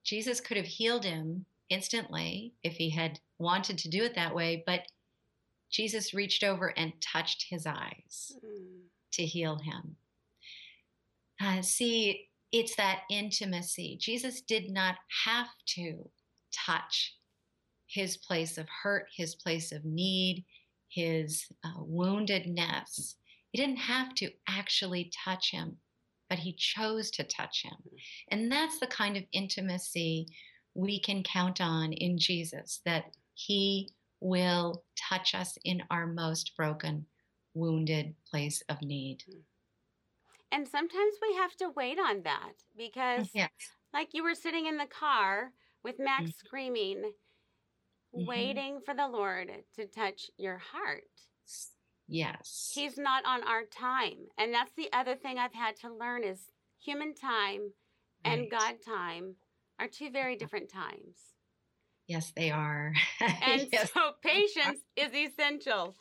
S1: Jesus could have healed him instantly if he had wanted to do it that way, but Jesus reached over and touched his eyes
S3: Hmm.
S1: to heal him. Uh, see, it's that intimacy. Jesus did not have to touch his place of hurt, his place of need, his uh, woundedness. He didn't have to actually touch him, but he chose to touch him. And that's the kind of intimacy we can count on in Jesus, that he will touch us in our most broken, wounded place of need.
S3: And sometimes we have to wait on that because,
S1: Yes.
S3: like you were sitting in the car with Max
S1: Mhm.
S3: screaming,
S1: Mhm.
S3: waiting for the Lord to touch your heart.
S1: Yes.
S3: He's not on our time. And that's the other thing I've had to learn is human time and God time are two very different times.
S1: Yes, they are.
S3: And
S1: yes.
S3: so patience is essential.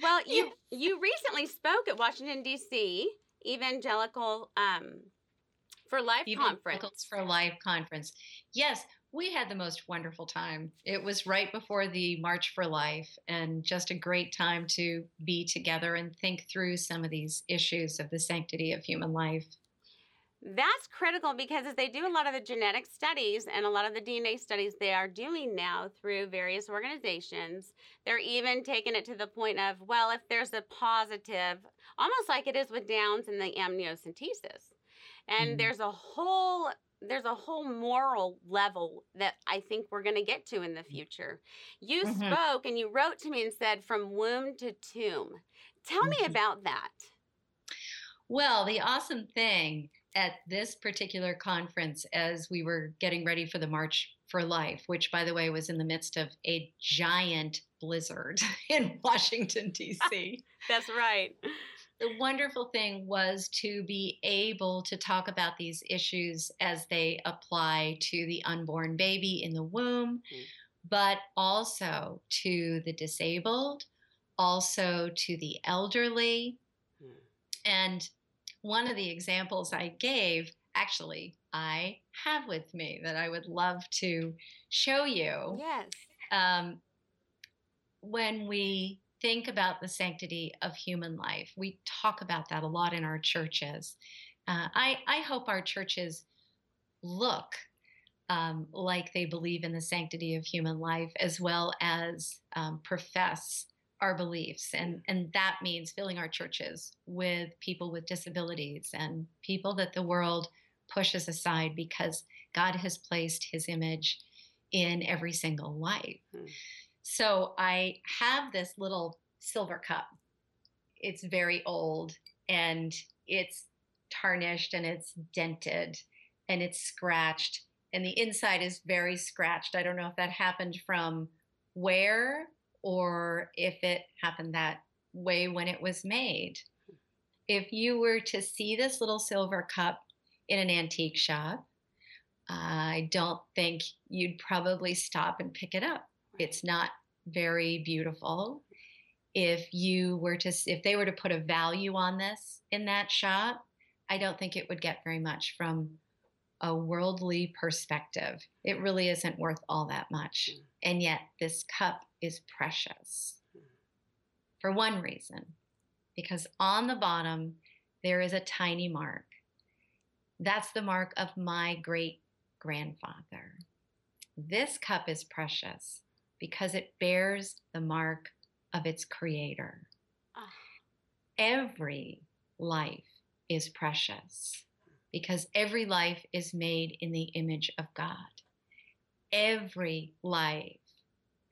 S3: Well, you you recently spoke at Washington D.C. Evangelical um, for Life
S1: Evangelicals
S3: conference.
S1: for Life conference. Yes, we had the most wonderful time. It was right before the March for Life, and just a great time to be together and think through some of these issues of the sanctity of human life.
S3: That's critical because as they do a lot of the genetic studies and a lot of the DNA studies they are doing now through various organizations, they're even taking it to the point of, well, if there's a positive, almost like it is with Downs and the amniocentesis. And
S1: Mhm.
S3: there's a whole there's a whole moral level that I think we're going to get to in the future. You
S1: Mhm.
S3: spoke and you wrote to me and said from womb to tomb. Tell me
S1: Mhm.
S3: about that.
S1: Well, the awesome thing at this particular conference, as we were getting ready for the March for Life, which, by the way, was in the midst of a giant blizzard in Washington, D.C.,
S3: That's right.
S1: the wonderful thing was to be able to talk about these issues as they apply to the unborn baby in the womb,
S3: Mm.
S1: but also to the disabled, also to the elderly.
S3: Mm.
S1: And one of the examples I gave, actually, I have with me that I would love to show you.
S3: Yes.
S1: Um, when we think about the sanctity of human life, we talk about that a lot in our churches. Uh, I, I hope our churches look um, like they believe in the sanctity of human life as well as um, profess our beliefs. And, and that means filling our churches with people with disabilities and people that the world pushes aside because God has placed his image in every single life.
S3: Hmm.
S1: So I have this little silver cup. It's very old and it's tarnished and it's dented and it's scratched and the inside is very scratched. I don't know if that happened from wear or if it happened that way when it was made. If you were to see this little silver cup in an antique shop, I don't think you'd probably stop and pick it up. It's not very beautiful. If you were to, if they were to put a value on this in that shop, I don't think it would get very much from a worldly perspective. It really isn't worth all that much.
S3: Mm.
S1: And yet, this cup is precious for one reason because on the bottom, there is a tiny mark. That's the mark of my great grandfather. This cup is precious because it bears the mark of its creator.
S3: Ah.
S1: Every life is precious because every life is made in the image of God. Every life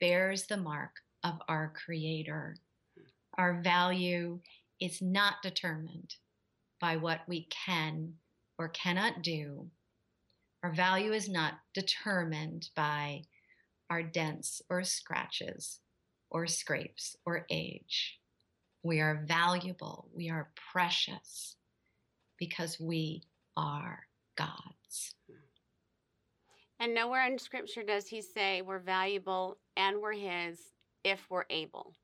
S1: bears the mark of our creator. Our value is not determined by what we can or cannot do. Our value is not determined by our dents or scratches or scrapes or age. We are valuable, we are precious because we are God's.
S3: And nowhere in scripture does he say we're valuable and we're his if we're able.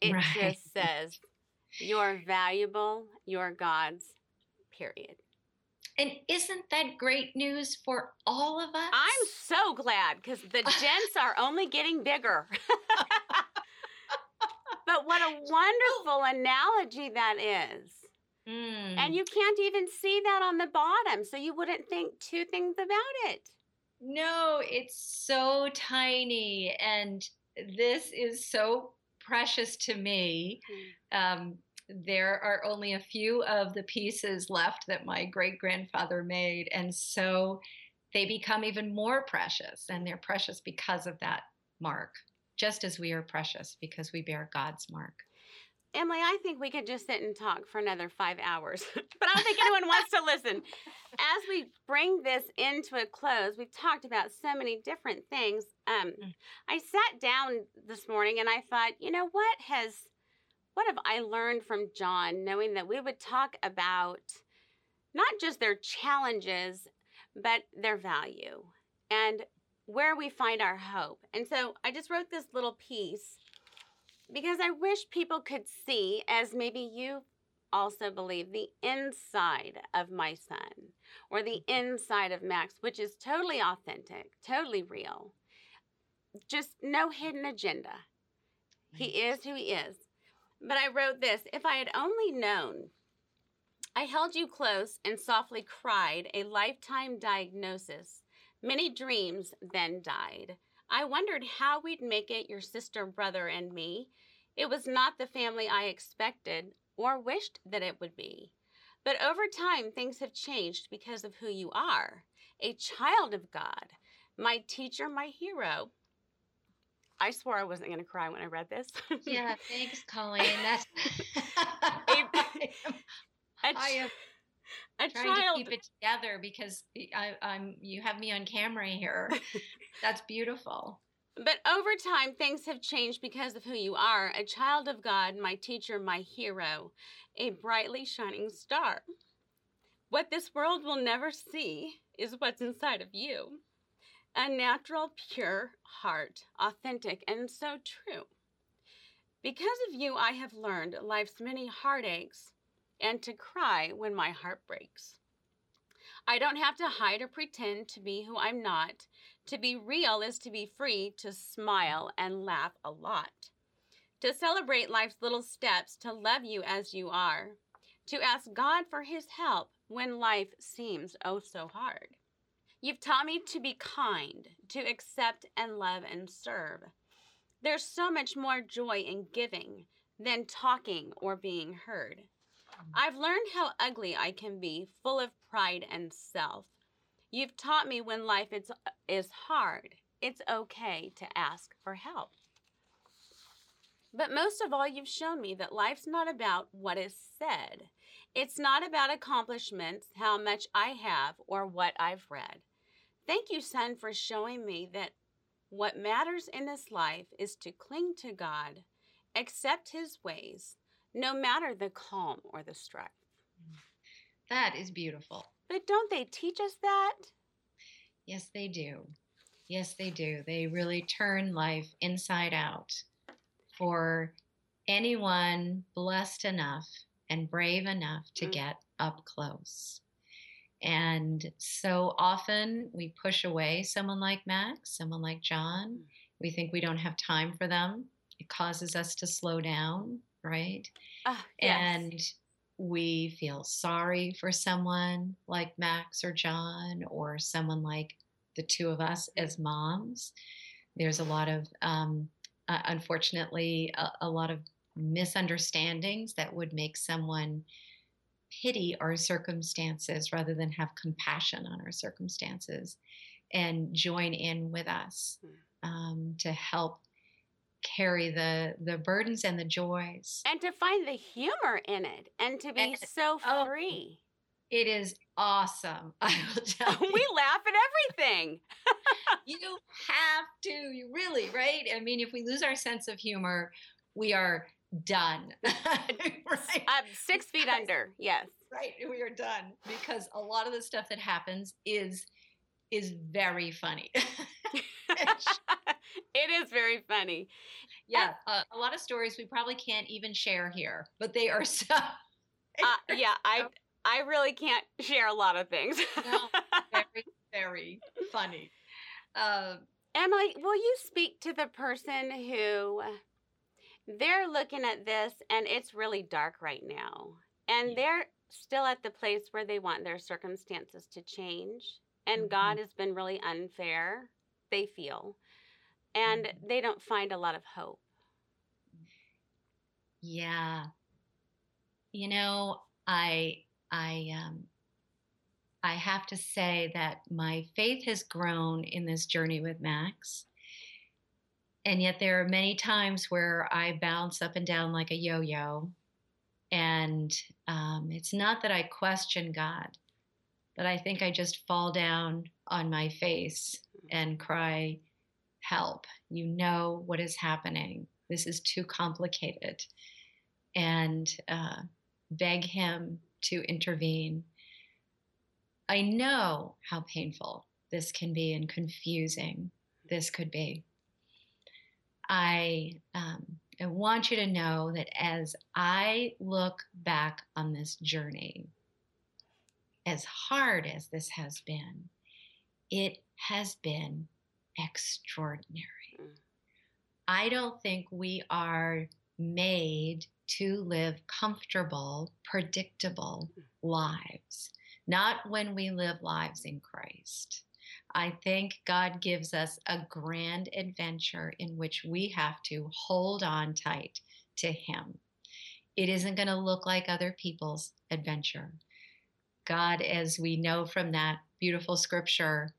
S3: It
S1: Right.
S3: just says you're valuable, you're God's, period.
S1: And isn't that great news for all of us?
S3: I'm so glad because the gents are only getting bigger. but what a wonderful analogy that is.
S1: Mm.
S3: And you can't even see that on the bottom, so you wouldn't think two things about it.
S1: No, it's so tiny. And this is so precious to me. Um, there are only a few of the pieces left that my great grandfather made. And so they become even more precious. And they're precious because of that mark, just as we are precious because we bear God's mark.
S3: Emily, I think we could just sit and talk for another five hours, but I don't think anyone wants to listen. As we bring this into a close, we've talked about so many different things. Um,
S1: Mm.
S3: I sat down this morning and I thought, you know, what has, what have I learned from John, knowing that we would talk about not just their challenges, but their value and where we find our hope. And so I just wrote this little piece because I wish people could see, as maybe you also believe, the inside of my son or the mm-hmm. inside of Max, which is totally authentic, totally real. Just no hidden agenda. He is who he is. But I wrote this if I had only known, I held you close and softly cried, a lifetime diagnosis. Many dreams then died. I wondered how we'd make it, your sister, brother, and me. It was not the family I expected or wished that it would be. But over time, things have changed because of who you are a child of God, my teacher, my hero. I swore I wasn't going to cry when I read this.
S1: Yeah, thanks, Colleen. That's
S3: A,
S1: I am
S3: a
S1: trying to
S3: child.
S1: keep it together because I, I'm you have me on camera here. That's beautiful.
S3: But over time, things have changed because of who you are a child of God, my teacher, my hero, a brightly shining star. What this world will never see is what's inside of you a natural, pure heart, authentic, and so true. Because of you, I have learned life's many heartaches and to cry when my heart breaks. I don't have to hide or pretend to be who I'm not. To be real is to be free to smile and laugh a lot. To celebrate life's little steps, to love you as you are. To ask God for his help when life seems oh so hard. You've taught me to be kind, to accept and love and serve. There's so much more joy in giving than talking or being heard. Mm. I've learned how ugly I can be, full of pride and self. You've taught me when life is, is hard, it's okay to ask for help. But most of all, you've shown me that life's not about what is said. It's not about accomplishments, how much I have, or what I've read. Thank you, son, for showing me that what matters in this life is to cling to God, accept his ways, no matter the calm or the strife.
S1: That is beautiful.
S3: But don't they teach us that?
S1: Yes, they do. Yes, they do. They really turn life inside out for anyone blessed enough and brave enough to
S3: Mm.
S1: get up close. And so often we push away someone like Max, someone like John.
S3: Mm.
S1: We think we don't have time for them. It causes us to slow down, right?
S3: Ah, yes.
S1: and we feel sorry for someone like Max or John or someone like the two of us as moms. There's a lot of, um, uh, unfortunately, a, a lot of misunderstandings that would make someone pity our circumstances rather than have compassion on our circumstances and join in with us um, to help carry the the burdens and the joys
S3: and to find the humor in it and to be
S1: And-
S3: so
S1: oh.
S3: free.
S1: It is awesome. I will tell
S3: we
S1: you.
S3: laugh at everything.
S1: You have to. You really, right? I mean, if we lose our sense of humor, we are done. right?
S3: Uh, six feet under. Yes.
S1: Right. We are done because a lot of the stuff that happens is is very funny.
S3: It is very funny.
S1: yeah, uh, a lot of stories we probably can't even share here, but they are so.
S3: Uh, yeah, I I really can't share a lot of things.
S1: No. very, very funny. Um,
S3: Emily, will you speak to the person who they're looking at this and it's really dark right now, and
S1: Yeah.
S3: they're still at the place where they want their circumstances to change, and
S1: Mhm.
S3: God has been really unfair, they feel, and they don't find a lot of hope.
S1: Yeah. You know, I I um I have to say that my faith has grown in this journey with Max. and yet there are many times where I bounce up and down like a yo yo. And um, it's not that I question God, but I think I just fall down on my face and cry, Help. You know what is happening. This is too complicated. And uh, beg Him to intervene. I know how painful this can be and confusing this could be. I, um, I want you to know that as I look back on this journey, as hard as this has been, it has been extraordinary. Mm. I don't think we are made to live comfortable, predictable mm. lives, not when we live lives in Christ. I think God gives us a grand adventure in which we have to hold on tight to Him. It isn't going to look like other people's adventure. God, as we know from that beautiful scripture,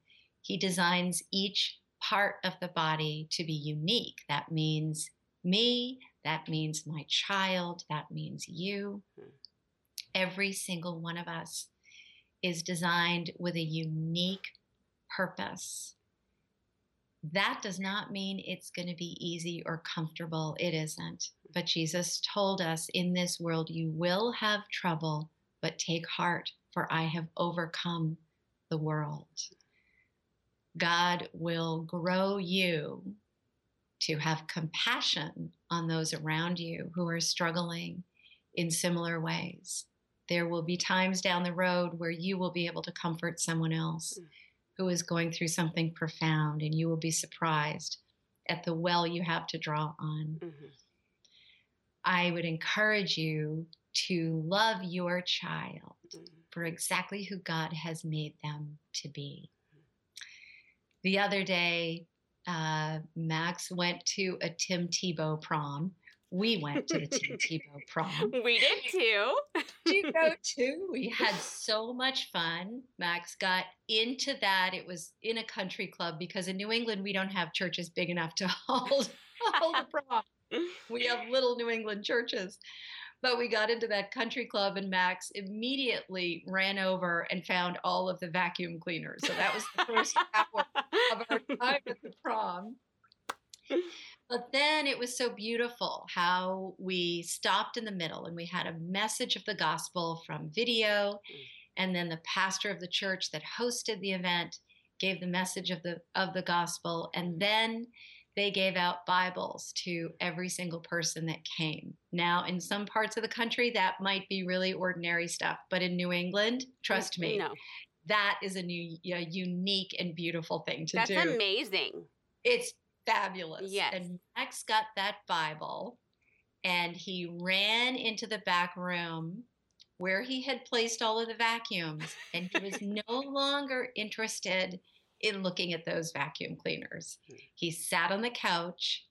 S1: He designs each part of the body to be unique. That means me, that means my child, that means you. Hmm. Every single one of us is designed with a unique purpose. That does not mean it's going to be easy or comfortable. It isn't. But Jesus told us in this world you will have trouble, but take heart, for I have overcome the world. God will grow you to have compassion on those around you who are struggling in similar ways. There will be times down the road where you will be able to comfort someone else. Mm who is going through something profound, and you will be surprised at the well you have to draw on. Mm-hmm. I would encourage you to love your child mm-hmm. for exactly who God has made them to be. The other day, uh, Max went to a Tim Tebow prom we went to the Tim Tebow prom.
S3: We did too.
S1: you go too? We had so much fun. Max got into that. It was in a country club because in New England we don't have churches big enough to hold, hold a prom. We have little New England churches. But we got into that country club, and Max immediately ran over and found all of the vacuum cleaners. So that was the first hour of our time at the prom. But then it was so beautiful how we stopped in the middle and we had a message of the gospel from video. And then the pastor of the church that hosted the event gave the message of the of the gospel. And then they gave out Bibles to every single person that came. Now, in some parts of the country, that might be really ordinary stuff, but in New England, trust me, no. that is a new, a unique and beautiful thing to
S3: That's
S1: do.
S3: That's amazing.
S1: It's fabulous. Yes. And Max got that Bible and he ran into the back room where he had placed all of the vacuums and he was no longer interested in looking at those vacuum cleaners. Hmm. He sat on the couch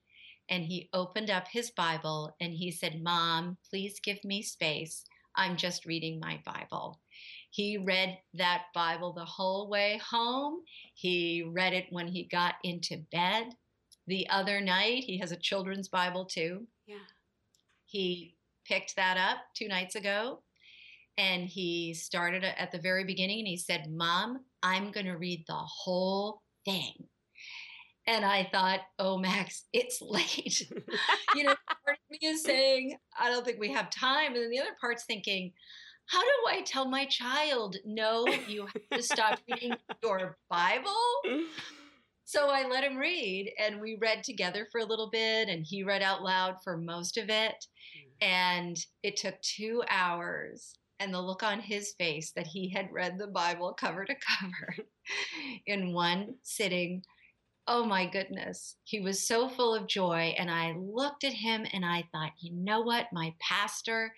S1: and he opened up his Bible and he said, Mom, please give me space. I'm just reading my Bible. He read that Bible the whole way home. He read it when he got into bed the other night. He has a children's Bible too.
S3: Yeah.
S1: He picked that up two nights ago and he started at the very beginning and he said, Mom, I'm going to read the whole thing. And I thought, oh, Max, it's late. you know, part of me is saying, I don't think we have time. And then the other part's thinking, how do I tell my child, no, you have to stop reading your Bible? So I let him read, and we read together for a little bit, and he read out loud for most of it. Mm. And it took two hours. And the look on his face that he had read the Bible cover to cover in one sitting. Oh my goodness. He was so full of joy. And I looked at him and I thought, you know what? My pastor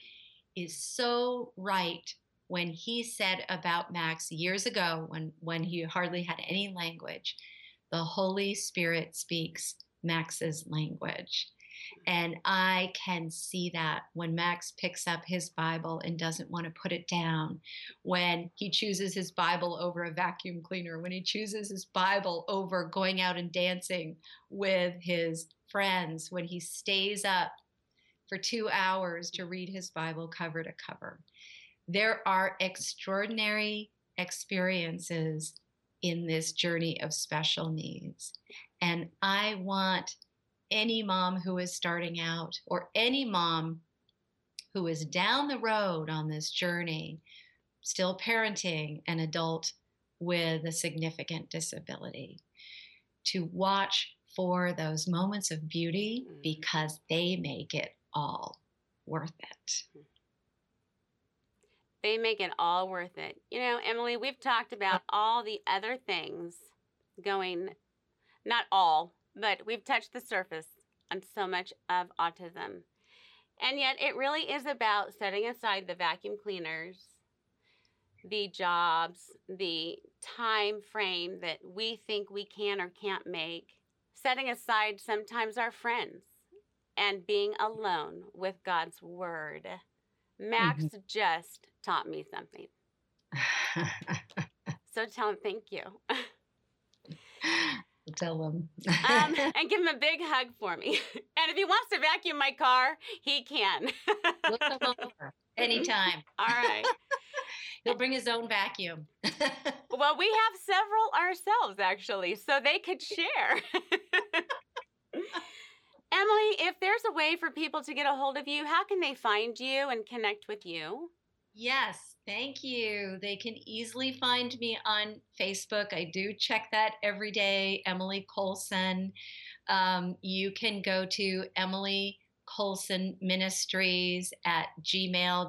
S1: is so right when he said about Max years ago when, when he hardly had any language the Holy Spirit speaks Max's language. And I can see that when Max picks up his Bible and doesn't want to put it down, when he chooses his Bible over a vacuum cleaner, when he chooses his Bible over going out and dancing with his friends when he stays up for two hours to read his Bible cover to cover. There are extraordinary experiences in this journey of special needs. And I want any mom who is starting out or any mom who is down the road on this journey, still parenting an adult with a significant disability, to watch for those moments of beauty mm-hmm. because they make it all worth it.
S3: They make it all worth it. You know, Emily, we've talked about all the other things going, not all, but we've touched the surface on so much of autism. And yet, it really is about setting aside the vacuum cleaners, the jobs, the time frame that we think we can or can't make, setting aside sometimes our friends and being alone with God's word. Max mm-hmm. just taught me something. so tell him thank you.
S1: tell him.
S3: um, and give him a big hug for me. And if he wants to vacuum my car, he can.
S1: we'll come over anytime.
S3: All right.
S1: He'll bring his own vacuum.
S3: well, we have several ourselves, actually, so they could share. Emily, if there's a way for people to get a hold of you, how can they find you and connect with you?
S1: Yes, thank you. They can easily find me on Facebook. I do check that every day, Emily Colson. Um, you can go to Emily Colson Ministries at gmail.com.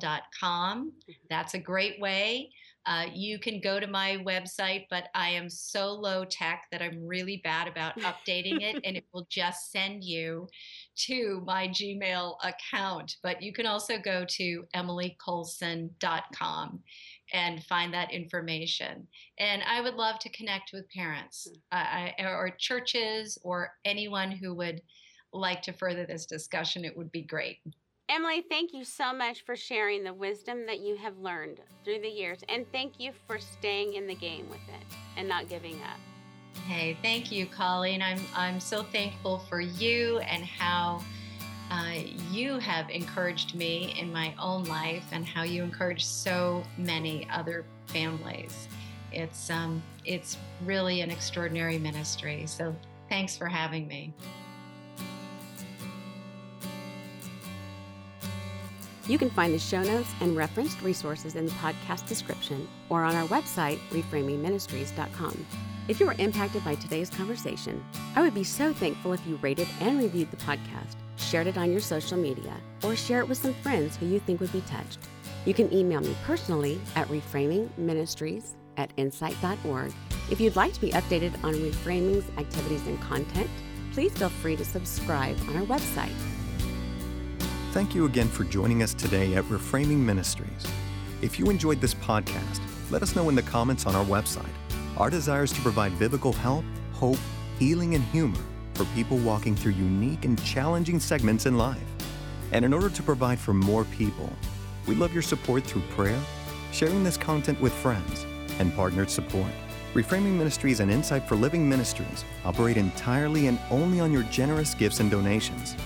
S1: Mm-hmm. That's a great way. Uh, you can go to my website, but I am so low tech that I'm really bad about updating it, and it will just send you to my Gmail account. But you can also go to emilycolson.com and find that information. And I would love to connect with parents uh, or churches or anyone who would like to further this discussion. It would be great.
S3: Emily, thank you so much for sharing the wisdom that you have learned through the years. And thank you for staying in the game with it and not giving up.
S1: Hey, thank you, Colleen. I'm, I'm so thankful for you and how uh, you have encouraged me in my own life and how you encourage so many other families. It's, um, it's really an extraordinary ministry. So thanks for having me.
S3: You can find the show notes and referenced resources in the podcast description or on our website, reframingministries.com. If you were impacted by today's conversation, I would be so thankful if you rated and reviewed the podcast, shared it on your social media, or share it with some friends who you think would be touched. You can email me personally at reframingministries at insight.org. If you'd like to be updated on Reframing's activities and content, please feel free to subscribe on our website,
S2: Thank you again for joining us today at Reframing Ministries. If you enjoyed this podcast, let us know in the comments on our website. Our desire is to provide biblical help, hope, healing, and humor for people walking through unique and challenging segments in life. And in order to provide for more people, we love your support through prayer, sharing this content with friends, and partnered support. Reframing Ministries and Insight for Living Ministries operate entirely and only on your generous gifts and donations.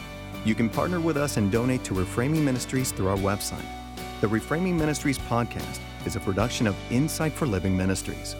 S2: You can partner with us and donate to Reframing Ministries through our website. The Reframing Ministries podcast is a production of Insight for Living Ministries.